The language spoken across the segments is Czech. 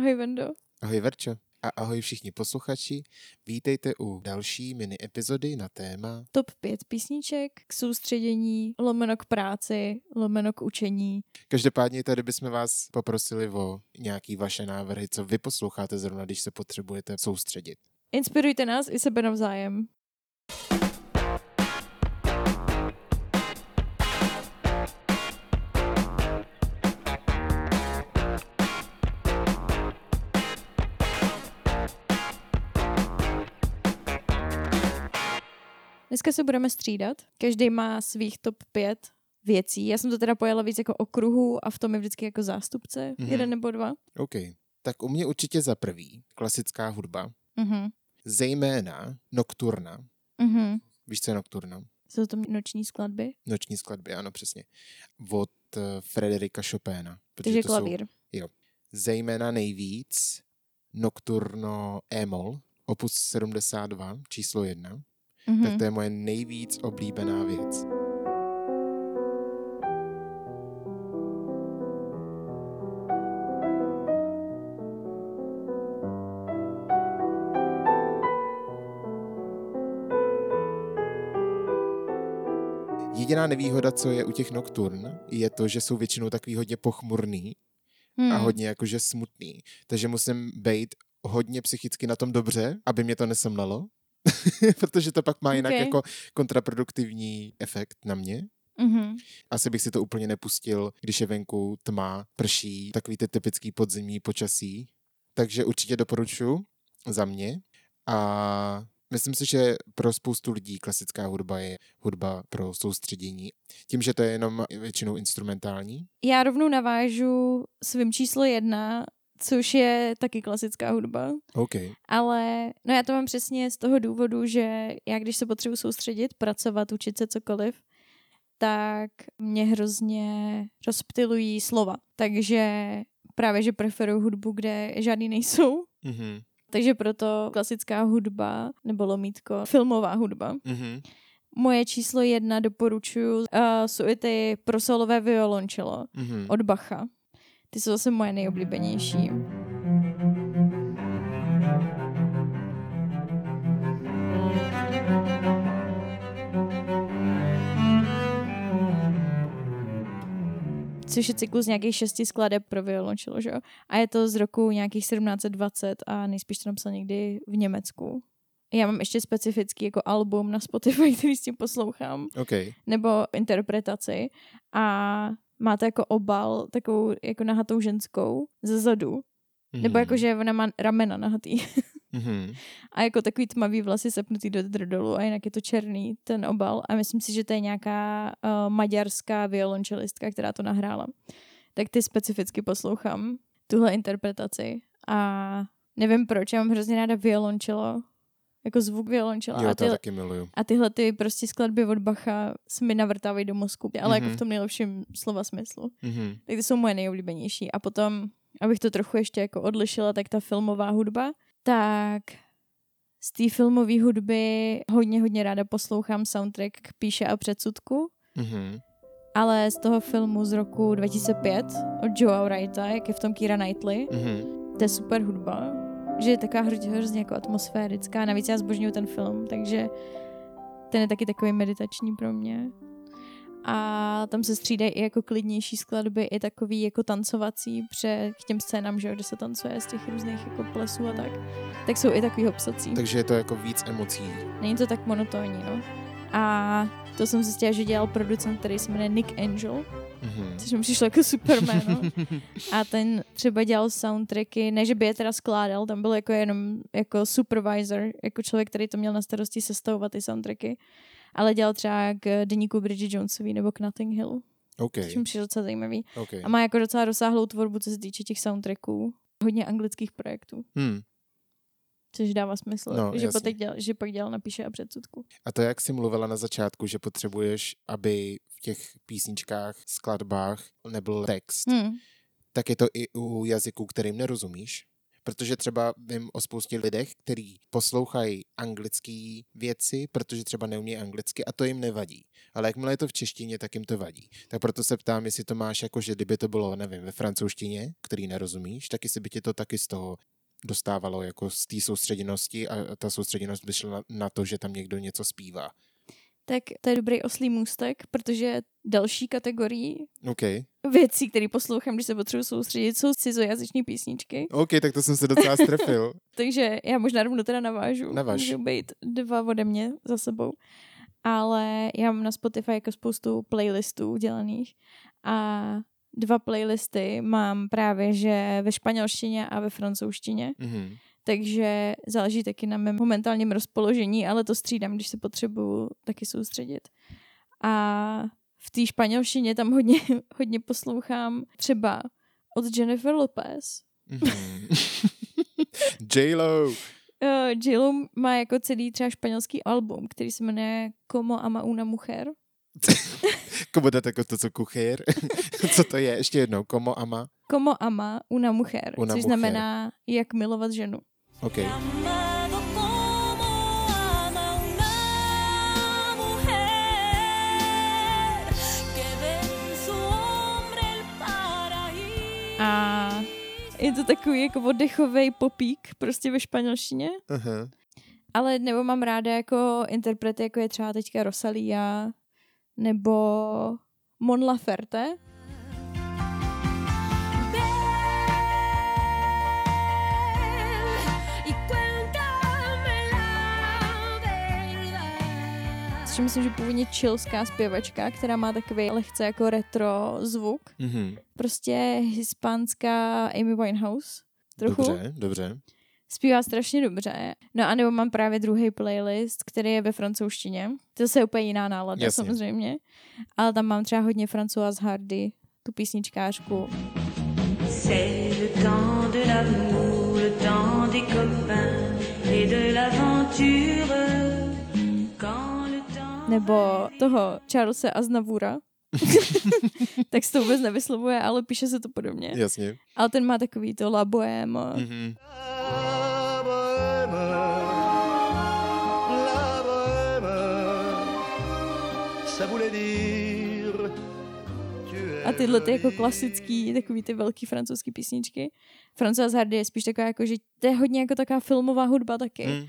Ahoj Vendo. Ahoj Verčo a ahoj všichni posluchači. Vítejte u další mini epizody na téma Top 5 písniček k soustředění, lomeno k práci, lomeno k učení. Každopádně tady bychom vás poprosili o nějaký vaše návrhy, co vy posloucháte zrovna, když se potřebujete soustředit. Inspirujte nás i sebe navzájem. Dneska se budeme střídat. Každý má svých top 5 věcí. Já jsem to teda pojela víc jako okruhu a v tom je vždycky jako zástupce, Mhm. mm-hmm. jeden nebo dva. OK. Tak u mě určitě za prvý klasická hudba, Mhm. zejména nokturna. Mhm. Víš, co je nokturna? Jsou to noční skladby, Noční skladby, ano, přesně. Od uh, Frederika Chopina. protože takže to jsou klavír. zejména nejvíc Nocturno E-moll, opus 72, číslo 1. Mhm. tak to je moje nejvíc oblíbená věc. Jediná nevýhoda, co je u těch nocturn, je to, že jsou většinou takový hodně pochmurný Hmm. a hodně jakože smutný. Takže musím být hodně psychicky na tom dobře, aby mě to nesemlelo. Protože to pak má jinak Ok. jako kontraproduktivní efekt na mě. Mhm. Asi bych si to úplně nepustil, když je venku tma, prší, takový ty typický podzimní počasí. Takže určitě doporučuji za mě. A myslím si, že pro spoustu lidí klasická hudba je hudba pro soustředění. Tím, že to je jenom většinou instrumentální. Já rovnou navážu svým číslo jedna, což je taky klasická hudba. OK. Ale no já to mám přesně z toho důvodu, že já když se potřebuji soustředit, pracovat, učit se cokoliv, tak mě hrozně rozptilují slova. Takže právě, že preferuju hudbu, kde žádný nejsou. Mhm. Takže proto klasická hudba, nebo lomítko, filmová hudba. Mhm. Moje číslo jedna doporučuju, uh, jsou i ty prosolové violončelo Mhm. od Bacha. Ty jsou zase moje nejoblíbenější. Což je cyklus nějakých šesti skladeb pro violončelo, že jo? A je to z roku nějakých 1720 a nejspíš to napsal někdy v Německu. Já mám ještě specifický jako album na Spotify, který s tím poslouchám OK. nebo interpretaci a máte jako obal takovou jako nahatou ženskou ze zadu, Mhm. nebo jako, že ona má ramena nahatý Mhm. a jako takový tmavý vlasy sepnutý do drdolu a jinak je to černý ten obal a myslím si, že to je nějaká uh, maďarská violončelistka, která to nahrála. Tak ty specificky poslouchám tuhle interpretaci a nevím proč, já mám hrozně ráda violončelo, jako zvuk violončela Jo, a to ty, taky miluju. a tyhle ty prostě skladby od Bacha se mi navrtávají do mozku, ale jako Mhm. v tom nejlepším slova smyslu. Mhm. Tak ty jsou moje nejoblíbenější. A potom, abych to trochu ještě jako odlišila, tak ta filmová hudba, tak z té filmové hudby hodně, hodně ráda poslouchám soundtrack k Píše a předsudku, Mhm. ale z toho filmu z roku 2005 od Joea Wrighta, jak je v tom Kira Knightley, Mhm. to je super hudba, že je taková hrozně, hrozně jako atmosférická. Navíc já zbožňuju ten film, takže ten je taky takový meditační pro mě. A tam se střídají i jako klidnější skladby, i takový jako tancovací pře k těm scénám, že jo, kde se tancuje z těch různých jako plesů a tak. Tak jsou i takový obsací. Takže je to jako víc emocí. Není to tak monotónní, no. A to jsem zjistila, že dělal producent, který se jmenuje Nick Angel, Mhm. což mi přišlo jako super jméno. A ten třeba dělal soundtracky, ne že by je teda skládal, tam byl jako jenom jako supervisor, jako člověk, který to měl na starosti sestavovat ty soundtracky. Ale dělal třeba k deníku Bridget Jonesový nebo k Notting Hill, OK. což mi přišlo docela zajímavý. OK. A má jako docela rozsáhlou tvorbu, co se týče těch soundtracků. Hodně anglických projektů, Hmm. Což dává smysl, No, že, pak dělal, že pak dělal napíše a předsudku. A to, jak jsi mluvila na začátku, že potřebuješ, aby v těch písničkách, skladbách nebyl text, Hmm. tak je to i u jazyků, kterým nerozumíš. Protože třeba vím o spoustě lidech, kteří poslouchají anglické věci, protože třeba neumí anglicky a to jim nevadí. Ale jakmile je to v češtině, tak jim to vadí. Tak proto se ptám, jestli to máš jako, že kdyby to bylo, nevím, ve francouzštině, který nerozumíš, tak jestli by tě to taky z toho dostávalo jako z té soustředěnosti a ta soustředěnost by šla na, to, že tam někdo něco zpívá. Tak to je dobrý oslý můstek, protože další kategorii OK. věcí, které poslouchám, když se potřebuji soustředit, jsou cizojazyční písničky. OK, tak to jsem se docela strefil. Takže já možná rovnou teda navážu. Navaž. Můžou být dva ode mě za sebou. Ale já mám na Spotify jako spoustu playlistů udělaných a dva playlisty mám právě, že ve španělštině a ve francouzštině. Mhm. Takže záleží taky na mém momentálním rozpoložení, ale to střídám, když se potřebuju taky soustředit. A v té španělštině tam hodně, hodně poslouchám třeba od Jennifer Lopez. Mhm. J-Lo. Uh, J-Lo má jako celý třeba španělský album, který se jmenuje Como ama una mujer. Komu dáte jako to, co kuchyr? co to je? Ještě jednou. Komo ama? Como ama una mujer, Una což mujer. znamená jak milovat ženu. OK. A je to takový jako oddechový popík prostě ve španělštině. Aha. Ale nebo mám ráda jako interprety, jako je třeba teďka Rosalia nebo Mon Laferte. y cuéntame la verdad. Což myslím, že původně chilská zpěvačka, která má takový lehce jako retro zvuk. Mhm. Prostě hispánská Amy Winehouse. Trochu. Dobře, dobře. Zpívá strašně dobře. No a nebo mám právě druhý playlist, který je ve francouzštině. To je úplně jiná nálada Jasně. samozřejmě. Ale tam mám třeba hodně Françoise Hardy, tu písničkářku. C'est le temps de l'amour, le temps des copains et de l'aventure. Quand le temps Nebo toho Charlesa Aznavura. tak se to vůbec nevyslovuje, ale píše se to podobně. Jasně. Ale ten má takový to La Bohème. Mhm. A tyhle ty jako klasický, takový ty velký francouzský písničky. Françoise Hardy je spíš taková jako, že to je hodně jako taková filmová hudba taky. Mm.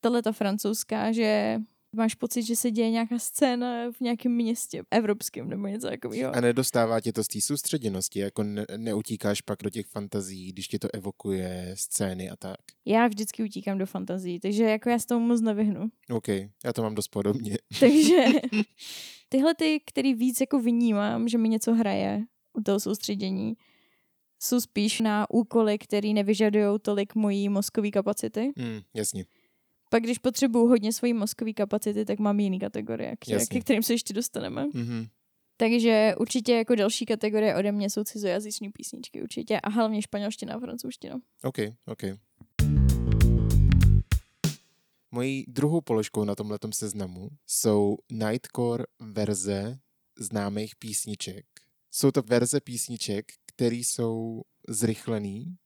Tahle ta francouzská, že máš pocit, že se děje nějaká scéna v nějakém městě evropském nebo něco takového. A nedostává tě to z té soustředěnosti, jako ne, neutíkáš pak do těch fantazí, když tě to evokuje scény a tak. Já vždycky utíkám do fantazí, takže jako já s tomu moc nevyhnu. OK, já to mám dost podobně. Takže tyhle ty, který víc jako vnímám, že mi něco hraje u toho soustředění, jsou spíš na úkoly, které nevyžadují tolik mojí mozkové kapacity. Mm, jasně. Pak když potřebuju hodně svojí mozkové kapacity, tak mám jiný kategorie, ke kterým se ještě dostaneme. Mhm. Takže určitě jako další kategorie ode mě jsou cizojazyční písničky určitě a hlavně španělština a francouzština. OK, OK. Mojí druhou položkou na tomhle seznamu jsou Nightcore verze známých písniček. Jsou to verze písniček, které jsou zrychlený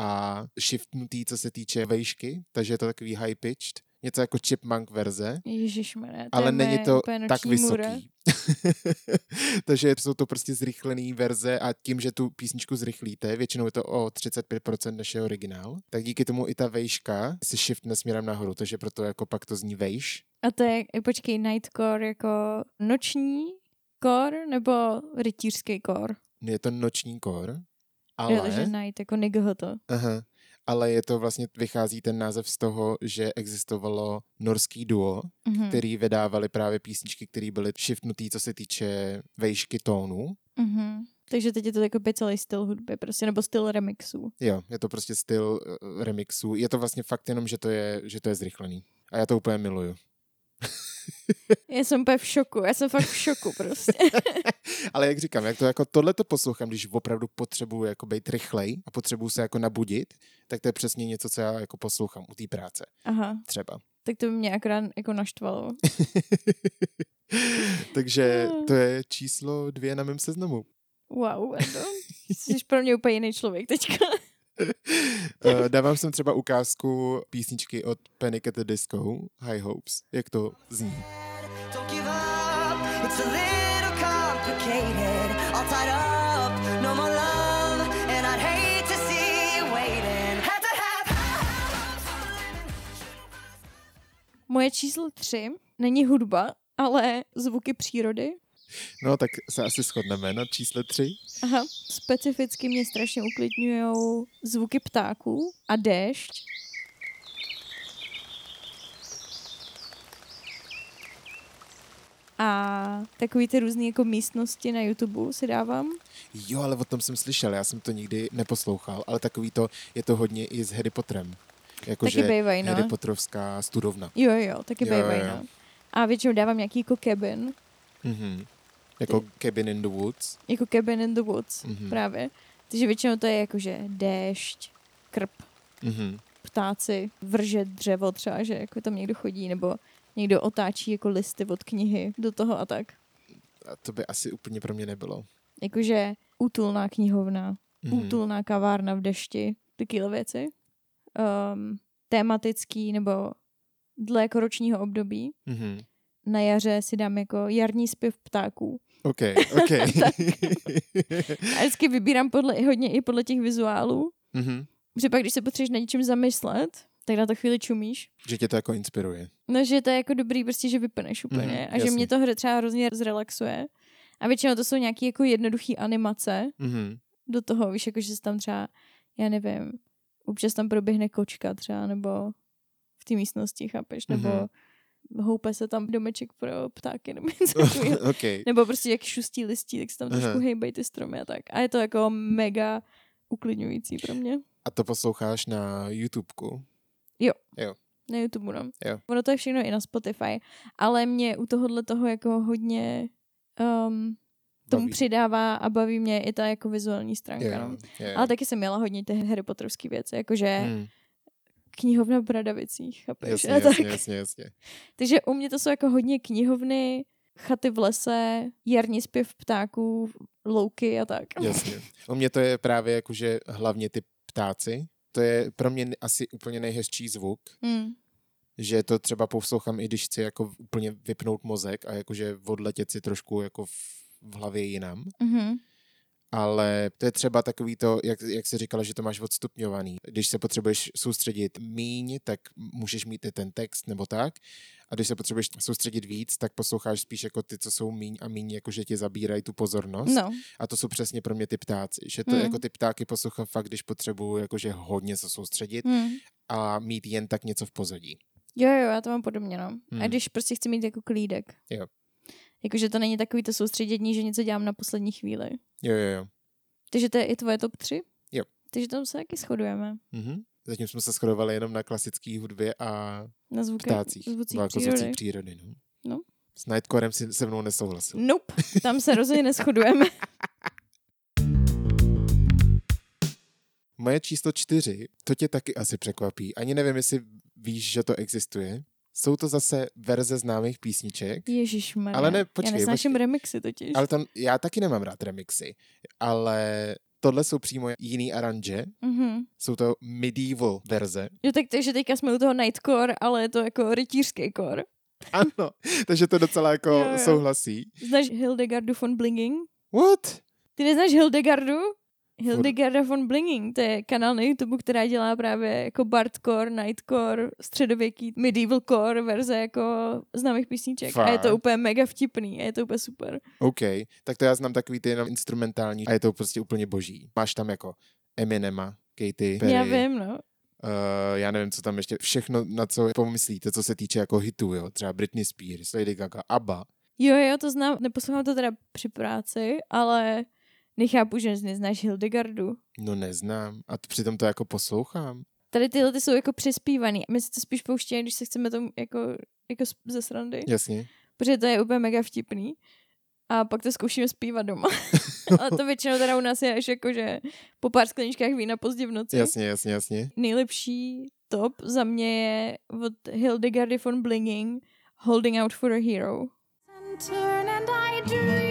a shiftnutý, co se týče vejšky, takže je to takový high-pitched, něco jako chipmunk verze, Ježišmarja, ale není to tak vysoký. takže jsou to prostě zrychlený verze a tím, že tu písničku zrychlíte, většinou je to o 35% než je originál, tak díky tomu i ta vejška se shiftne směrem nahoru, takže proto jako pak to zní vejš. A to je, počkej, nightcore jako noční core nebo rytířský core? Je to noční kor, Ale... Jo, takže night jako nighoto. aha, ale je to vlastně, vychází ten název z toho, že existovalo norský duo, Mhm. který vydávali právě písničky, které byly shiftnutý, co se týče vejšky tónu. Mhm. Takže teď je to jako celý styl hudby, prostě, nebo styl remixů. Jo, je to prostě styl uh, remixu. Je to vlastně fakt jenom, že to je, že to je zrychlený. A já to úplně miluju. Já jsem úplně v šoku, já jsem fakt v šoku prostě. Ale jak říkám, jak to jako tohle to poslouchám, když opravdu potřebuju jako být rychlej a potřebuju se jako nabudit, tak to je přesně něco, co já jako poslouchám u té práce Aha, třeba. tak to by mě akorát jako naštvalo. Takže to je číslo dvě na mém seznamu. Wow, Endo. Jsi pro mě úplně jiný člověk teďka. Eh, Dávám sem třeba ukázku písničky od Panic at the Disco, High Hopes, jak to zní. No Moje číslo tři není hudba, ale zvuky přírody. No tak se asi shodneme na čísle tři. Aha. Specificky mě strašně uklidňují zvuky ptáků a déšť. A takový ty různé jako místnosti na YouTube si dávám. Jo, ale o tom jsem slyšel, já jsem to nikdy neposlouchal, ale takový to, je to hodně i s Harry Potterem. Jakože Taky bývají, no. Harry Potterovská studovna. Jo, jo, taky bývají, no. A většinou dávám nějaký jako cabin, Mhm. Jako Cabin in the Woods. jako cabin in the woods, Mhm. právě. Takže většinou to je jakože déšť, krp, Mhm. ptáci, vrže dřevo třeba, že jako tam někdo chodí, nebo někdo otáčí jako listy od knihy do toho a tak. A to by asi úplně pro mě nebylo. Jakože útulná knihovna, Mhm. útulná kavárna v dešti, takovéhle věci. Um, tematický nebo dle jako ročního období. Mhm. Na jaře si dám jako jarní zpěv ptáků. OK, OK. A vždycky vybírám podle, hodně i podle těch vizuálů. Mhm. Že pak, když se potřebuješ na něčem zamyslet, tak na to chvíli čumíš. Že tě to jako inspiruje. No, že to je jako dobrý, prostě, že vypneš úplně. Mhm, a že jasně. mě to hře třeba hrozně zrelaxuje. A většinou to jsou nějaké jako jednoduché animace Mhm. do toho, víš, jako že se tam třeba, já nevím, občas tam proběhne kočka třeba, nebo v té místnosti, chápeš, nebo Mhm. Houpe se tam domeček pro ptáky, nebo něco takového. OK. Nebo prostě jak šustí listí, tak se tam trošku Aha. hejbají ty stromy a tak. A je to jako mega uklidňující pro mě. A to posloucháš na YouTubeku? Na YouTube, no. Jo. Ono to je všechno i na Spotify, ale mě u tohohle toho jako hodně um, tomu Baví. přidává a baví mě i ta jako vizuální stránka, Jo, no. jo. Ale taky jsem měla hodně ty Harry Potterovské věci, jakože Hmm. Knihovna v Bradavicích, chápeš? Jasně, A tak. jasně, jasně, jasně. Takže u mě to jsou jako hodně knihovny, chaty v lese, jarní zpěv ptáků, louky a tak. Jasně. U mě to je právě jakože hlavně ty ptáci. To je pro mě asi úplně nejhezčí zvuk, Hmm. že to třeba poslouchám, i když chci jako úplně vypnout mozek a jakože odletět si trošku jako v, v hlavě jinam. Mhm. Ale to je třeba takový to, jak, jak jsi říkala, že to máš odstupňovaný. Když se potřebuješ soustředit míň, tak můžeš mít i ten text nebo tak. A když se potřebuješ soustředit víc, tak posloucháš spíš jako ty, co jsou míň a míň, jakože ti zabírají tu pozornost. No, A to jsou přesně pro mě ty ptáci. Že to Mm. jako ty ptáky poslouchám fakt, když potřebuju jakože hodně se soustředit hmm. a mít jen tak něco v pozadí. Jo, jo, já to mám podobně, no. A Hmm. když prostě chci mít jako klídek. Jo. Jakože to není takový to soustředění, že něco dělám na poslední chvíli. Jo, jo, jo. Takže to je i tvoje top 3? Jo. Takže tam se taky shodujeme. Mhm. Zatím jsme se shodovali jenom na klasické hudbě a Na zvuky, ptácích. zvucích jako přírody. přírody. No. No. S Nightcorem si se mnou nesouhlasil. Nope, tam se rozhodně neschodujeme. Moje číslo čtyři, to tě taky asi překvapí. Ani nevím, jestli víš, že to existuje. Jsou to zase verze známých písniček, Ježíš Ale ne, počkej, Já nesnáším počkej. remixy totiž. ale tam, já taky nemám rád remixy, ale tohle jsou přímo jiný aranže, Mhm. jsou to medieval verze. Jo, tak takže teďka jsme u toho Nightcore, ale je to jako rytířský core. Ano, takže to docela jako Jo, jo. souhlasí. Znáš Hildegardu von Blinging? What? Ty neznáš Hildegardu? Hildegarda von Blinging, to je kanál na YouTube, která dělá právě jako bardcore, nightcore, středověký medieval core verze jako známých písniček. A je to Fakt? úplně mega vtipný a je to úplně super. OK, tak to já znám takový ty jenom instrumentální a je to prostě úplně boží. Máš tam jako Eminema, Katy Perry, Já vím, no. Uh, já nevím, co tam ještě, všechno, na co pomyslíte, co se týče jako hitů, jo, třeba Britney Spears, Lady Gaga, ABBA. Jo, jo, to znám, neposlouchám to teda při práci, ale nechápu, že neznáš Hildegardu. No neznám, a t- přitom to jako poslouchám. Tady tyhle ty jsou jako přespívaný. My si to spíš pouštíme, když se chceme tomu jako, jako ze srandy. Jasně. Protože to je úplně mega vtipný. A pak to zkoušíme zpívat doma. Ale to většinou teda u nás je až jako, že po pár skleničkách vína pozdě v noci. Jasně, jasně, jasně. Nejlepší top za mě je od Hildegardy von Blinging Holding Out for a Hero. and turn and I dream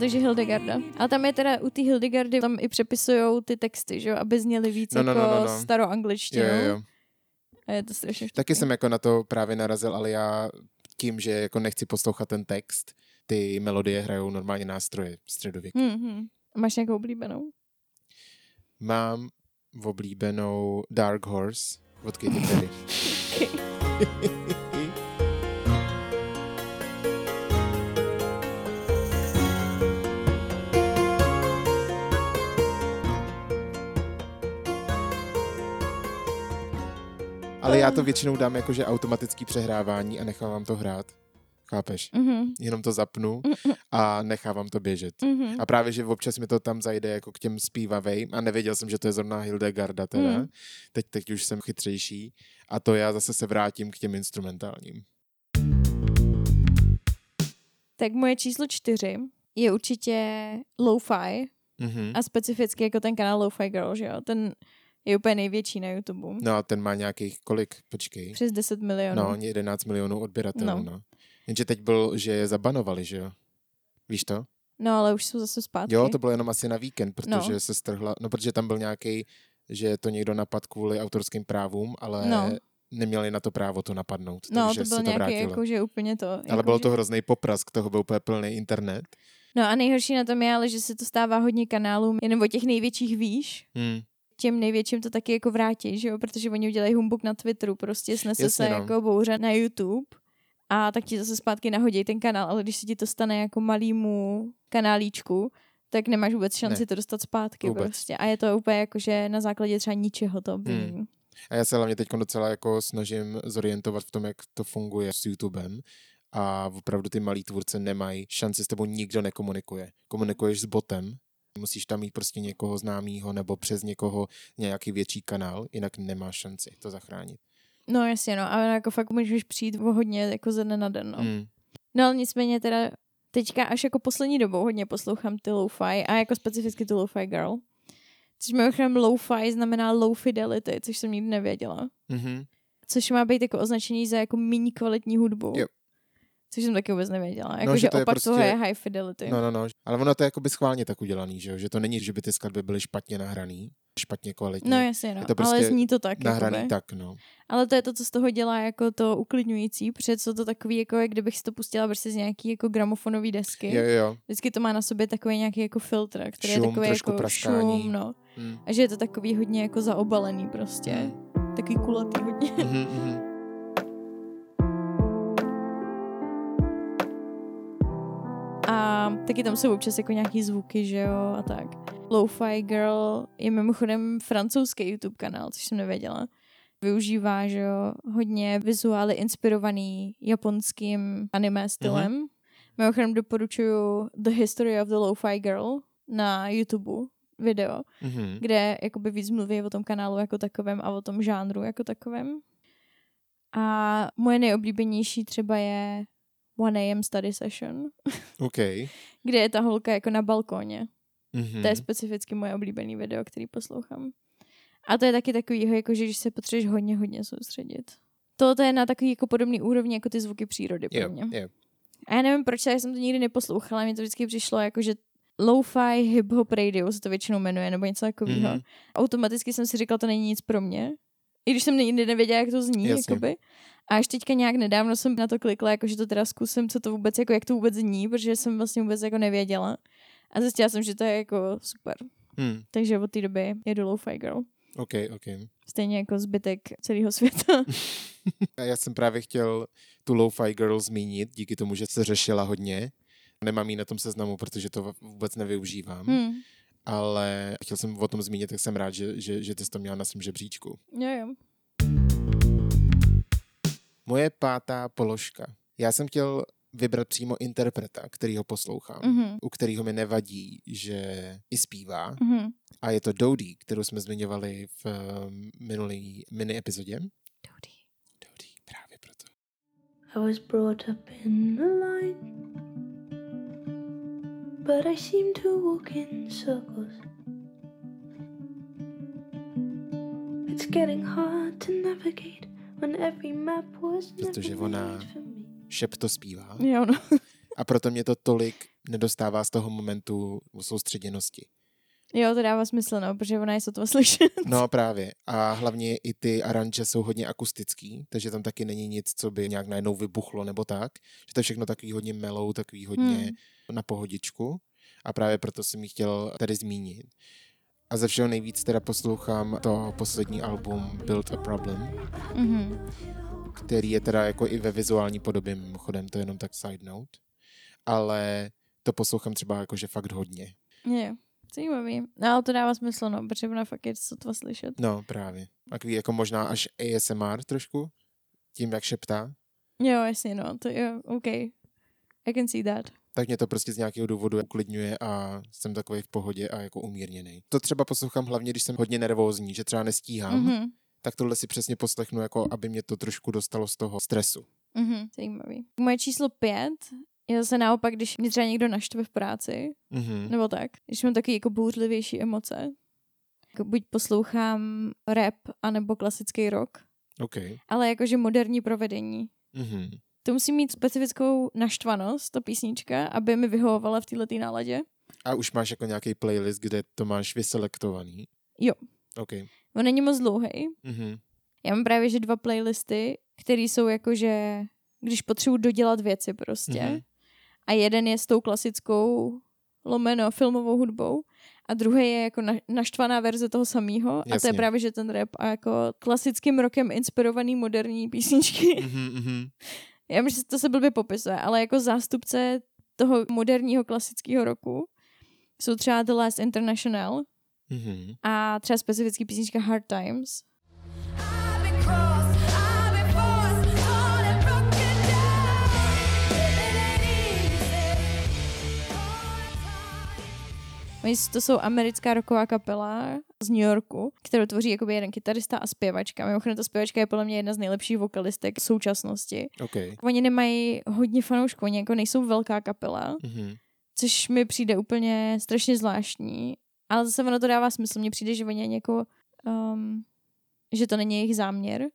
takže Hildegarda. Ale tam je teda u té Hildegardy, tam i přepisují ty texty, že jo, aby zněly víc No, no, jako no, no, no. staroangličtinou. Jo, jo, jo. A je to strašně Taky vtipný. jsem jako na to právě narazil, ale já tím, že jako nechci poslouchat ten text, ty melodie hrajou normálně nástroje středověk. Hmm, hmm. A Máš nějakou oblíbenou? Mám oblíbenou Dark Horse od Katy Perry. Ale já to většinou dám jakože automatický přehrávání a nechávám to hrát. Chápeš? Mhm. Jenom to zapnu a nechávám to běžet. Mhm. A právě, že občas mi to tam zajde jako k těm zpívavej a nevěděl jsem, že to je zrovna Hildegarda teda. Mm. Teď, teď už jsem chytřejší a to já zase se vrátím k těm instrumentálním. Tak moje číslo čtyři je určitě Lo-Fi Mhm. a specificky jako ten kanál Lo-Fi Girl, že jo? Ten je úplně největší na YouTube. No a ten má nějakých kolik? Počkej. Přes 10 milionů. No, 11 milionů odběratelů, No. no. Jenže teď byl, že je zabanovali, že jo? Víš to? no ale už jsou zase zpátky. Jo, to bylo jenom asi na víkend, protože No. se strhla, no protože tam byl nějaký, že to někdo napad kvůli autorským právům, ale No. neměli na to právo to napadnout, no, takže to byl se to nějaký, vrátilo. jako, že úplně to. Ale jako, byl že... to hrozný poprask, toho byl úplně plný internet. No a nejhorší na tom je, ale že se to stává hodně kanálům, jenom o těch největších víš, Hmm. Těm největším to taky jako vrátí, že jo, protože oni udělají humbuk na Twitteru, prostě snese Jasně, se no. jako bouře na YouTube a tak ti zase zpátky nahodí ten kanál, ale když se ti to stane jako malýmu kanálíčku, tak nemáš vůbec šanci Ne. to dostat zpátky Vůbec. prostě. A je to úplně jako, že na základě třeba ničeho to obvinění. Hmm. A já se hlavně teď docela jako snažím zorientovat v tom, jak to funguje s YouTubem. A opravdu ty malí tvůrce nemají šanci, s tebou nikdo nekomunikuje. Komunikuješ s botem, musíš tam mít prostě někoho známého nebo přes někoho nějaký větší kanál, jinak nemáš šanci to zachránit. No jasně, no, ale jako fakt můžeš přijít o hodně jako ze dne na den, no. Hmm. No ale nicméně teda teďka až jako poslední dobou hodně poslouchám ty lo-fi a jako specificky tu lo-fi girl. Což mimochodem lo-fi znamená low fidelity, což jsem nikdy nevěděla. Mhm. Což má být jako označení za jako méně kvalitní hudbu. Jo. Což jsem taky vůbec nevěděla. Jako, No, že že to je opak prostě- toho je high fidelity. No, no, no. Ale ono to je jako by schválně tak udělaný, že, jo? že to není, že by ty skladby byly špatně nahraný, špatně kvalitní. No jasně, no. Je to ale prostě zní to tak. nahraný jakoby. tak, no. Ale to je to, co z toho dělá jako to uklidňující, protože co to takový, jako jak kdybych si to pustila prostě z nějaký jako gramofonové desky. Jo, jo. Vždycky to má na sobě takový nějaký jako filtr, který Šum, je takový jako praskání. šum, no. Hmm. A že je to takový hodně jako zaobalený prostě. Takový kulatý hodně. Mhm, A taky tam jsou občas jako nějaký zvuky, že jo, a tak. Lo-Fi Girl je mimochodem francouzský YouTube kanál, což jsem nevěděla. Využívá, že jo, hodně vizuály inspirovaný japonským anime stylem. Mm-hmm. Mimochodem doporučuju The History of the Lo-Fi Girl na YouTube video, Mhm. kde jakoby víc mluví o tom kanálu jako takovém a o tom žánru jako takovém. A moje nejoblíbenější třeba je 1AM Study Session, OK. kde je ta holka jako na balkóně. Mhm. To je specificky moje oblíbený video, který poslouchám. A to je taky takový, jako, že když se potřebuješ hodně, hodně soustředit. Tohle je na takový jako podobný úrovni jako ty zvuky přírody pro mě. jo. A já nevím, proč já jsem to nikdy neposlouchala, mně to vždycky přišlo jako, že lo-fi hip-hop radio se to většinou jmenuje, nebo něco takového. Mhm. Mm-hmm. Automaticky jsem si říkala, to není nic pro mě. I když jsem nikdy nevěděla, jak to zní, Jasně. jakoby. A až teďka nějak nedávno jsem na to klikla, jako že to teda zkusím, co to vůbec, jako jak to vůbec zní, protože jsem vlastně vůbec jako nevěděla. A zjistila jsem, že to je jako super. Hmm. Takže od té doby jedu lo-fi girl. OK, OK. Stejně jako zbytek celého světa. A já jsem právě chtěl tu Lo-Fi Girl zmínit, díky tomu, že se řešila hodně. Nemám ji na tom seznamu, protože to vůbec nevyužívám. hmm. Ale chtěl jsem o tom zmínit, tak jsem rád, že, že, že ty jsi to měla na svém žebříčku. Jo, jo. Moje pátá položka. Já jsem chtěl vybrat přímo interpreta, který ho poslouchám, Mhm. u kterého mi nevadí, že i zpívá. Mhm. A je to Dodie, kterou jsme zmiňovali v um, minulý mini epizodě. Dodie. Dodie, právě proto. I was brought up in the light, but I seem to walk in circles. It's getting hard to navigate Protože ona šepto zpívá. Jo, no. A proto mě to tolik nedostává z toho momentu soustředěnosti. Jo, to dává smysl, no, protože ona je sotva slyšet. No právě. A hlavně i ty aranže jsou hodně akustický, takže tam taky není nic, co by nějak najednou vybuchlo nebo tak. Že to je všechno takový hodně melou, takový hodně Hmm. na pohodičku. A právě proto jsem ji chtěl tady zmínit. A ze všeho nejvíc teda poslouchám to poslední album Build a Problem, Mhm. který je teda jako i ve vizuální podobě, mimochodem, to je jenom tak side note. Ale to poslouchám třeba jakože fakt hodně. Je, zajímavý. No, ale to dává smysl, no, protože ona fakt je sotva slyšet. No právě. Takový jako možná až ASMR trošku, tím jak šeptá. Jo, jasně, no, to jo, OK. I can see that. Tak mě to prostě z nějakého důvodu uklidňuje a jsem takový v pohodě a jako umírněný. To třeba poslouchám hlavně, když jsem hodně nervózní, že třeba nestíhám, mm-hmm. Mhm, tak tohle si přesně poslechnu, jako aby mě to trošku dostalo z toho stresu. mhm, zajímavý. Moje číslo pět je zase naopak, když mě třeba někdo naštve v práci, Mm-hmm. nebo tak, když mám taky jako bouřlivější emoce. Jako buď poslouchám rap, anebo klasický rock, OK. ale jakože moderní provedení. Mm-hmm. To musí mít specifickou naštvanost, ta písnička, aby mi vyhovovala v této náladě. A už máš jako nějaký playlist, kde to máš vyselektovaný? Jo. OK. On není moc dlouhý. Mm-hmm. Já mám právě že dva playlisty, které jsou jakože, když potřebuji dodělat věci prostě. Mhm. A jeden je s tou klasickou lomeno filmovou hudbou a druhý je jako na, naštvaná verze toho samého. A to je právě, že ten rap a jako klasickým rokem inspirovaný moderní písničky. Mm-hmm, mm-hmm. Já myslím, že to se blbě popisuje, ale jako zástupce toho moderního klasického roku jsou třeba The Last International Mm-hmm. a třeba specifický písnička Hard Times. Oni, to jsou americká rocková kapela z New Yorku, kterou tvoří jakoby jeden kytarista a zpěvačka. Mimochodem ta zpěvačka je podle mě jedna z nejlepších vokalistek současnosti. OK. Oni nemají hodně fanoušků, oni jako nejsou velká kapela, Mm-hmm. což mi přijde úplně strašně zvláštní. Ale zase ono to dává smysl. Mně přijde, že oni jako, um, že to není jejich záměr.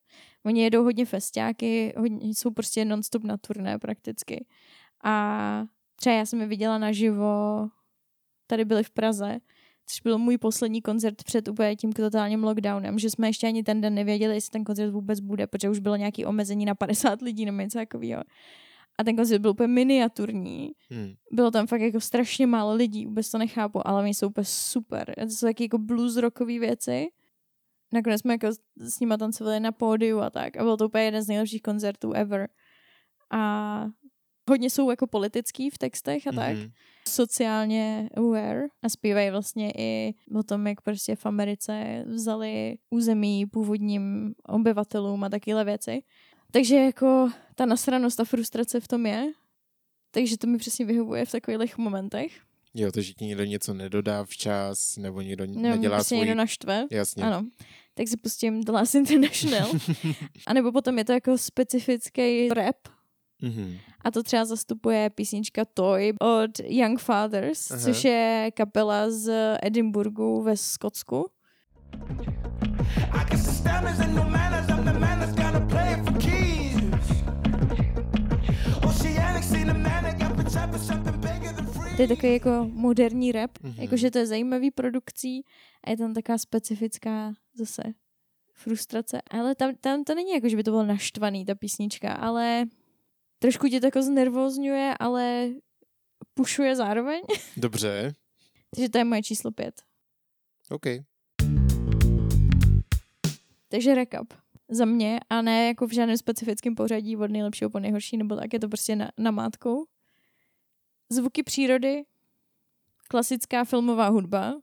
Oni jedou hodně festiáky, hodně, jsou prostě non-stop na turné prakticky. A třeba já jsem je viděla naživo, tady byli v Praze, což byl můj poslední koncert před úplně tím totálním lockdownem, že jsme ještě ani ten den nevěděli, jestli ten koncert vůbec bude, protože už bylo nějaké omezení na 50 lidí nebo něco takového. A ten koncert byl úplně miniaturní Mm. bylo tam fakt jako strašně málo lidí, vůbec to nechápu, ale oni jsou úplně super. To jsou taky jako blues rockové věci. Nakonec jsme jako s nima tancovali na pódiu a tak. A byl to úplně jeden z nejlepších koncertů ever. A hodně jsou jako politický v textech a tak. Mhm. Sociálně aware a zpívají vlastně i o tom, jak prostě v Americe vzali území původním obyvatelům a takovéhle věci. Takže jako ta nasranost a frustrace v tom je. Takže to mi přesně vyhovuje v takových momentech. Jo, takže ti někdo něco nedodá včas, nebo někdo Nebo nedělá prostě svůj... někdo naštve. Jasně. Ano. Tak si pustím The Last International. a nebo potom je to jako specifický rap. Mm-hmm. A to třeba zastupuje písnička Toy od Young Fathers, Aha. což je kapela z Edinburghu ve Skotsku. To je takový jako moderní rap, Mhm. mm-hmm. jakože to je zajímavý produkcí a je tam taková specifická zase frustrace. Ale tam, tam to není jako, že by to bylo naštvaný, ta písnička, ale trošku tě to jako znervozňuje, ale pušuje zároveň. Dobře. Takže to je moje číslo pět. OK. Takže recap za mě a ne jako v žádném specifickém pořadí od nejlepšího po nejhorší, nebo tak je to prostě na, na mátkou. Zvuky přírody, klasická filmová hudba,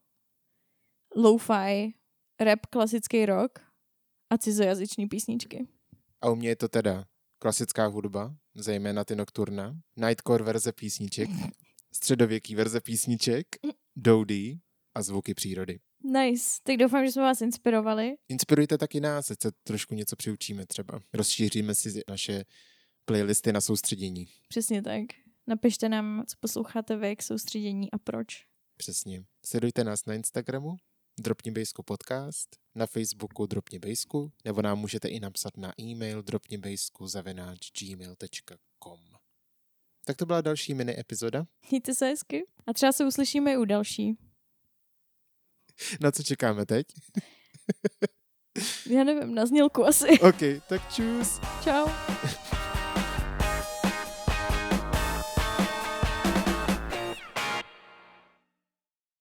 lo-fi, rap, klasický rock a cizojazyční písničky. A u mě je to teda klasická hudba, zejména ty nocturna, nightcore verze písniček, středověký verze písniček, doudí a zvuky přírody. Nice, tak doufám, že jsme vás inspirovali. Inspirujte taky nás, ať se trošku něco přiučíme třeba. Rozšíříme si naše playlisty na soustředění. Přesně tak. Napište nám, co posloucháte vy k soustředění a proč. Přesně. Sledujte nás na Instagramu, Dropni Bejsku podcast, na Facebooku Dropni Bejsku, nebo nám můžete i napsat na e-mail dropnibejsku zavináč gmail.com. tak to byla další mini epizoda. Mějte se hezky. A třeba se uslyšíme i u další. Na co čekáme teď? Já nevím, na znělku asi. OK, tak čus. Čau.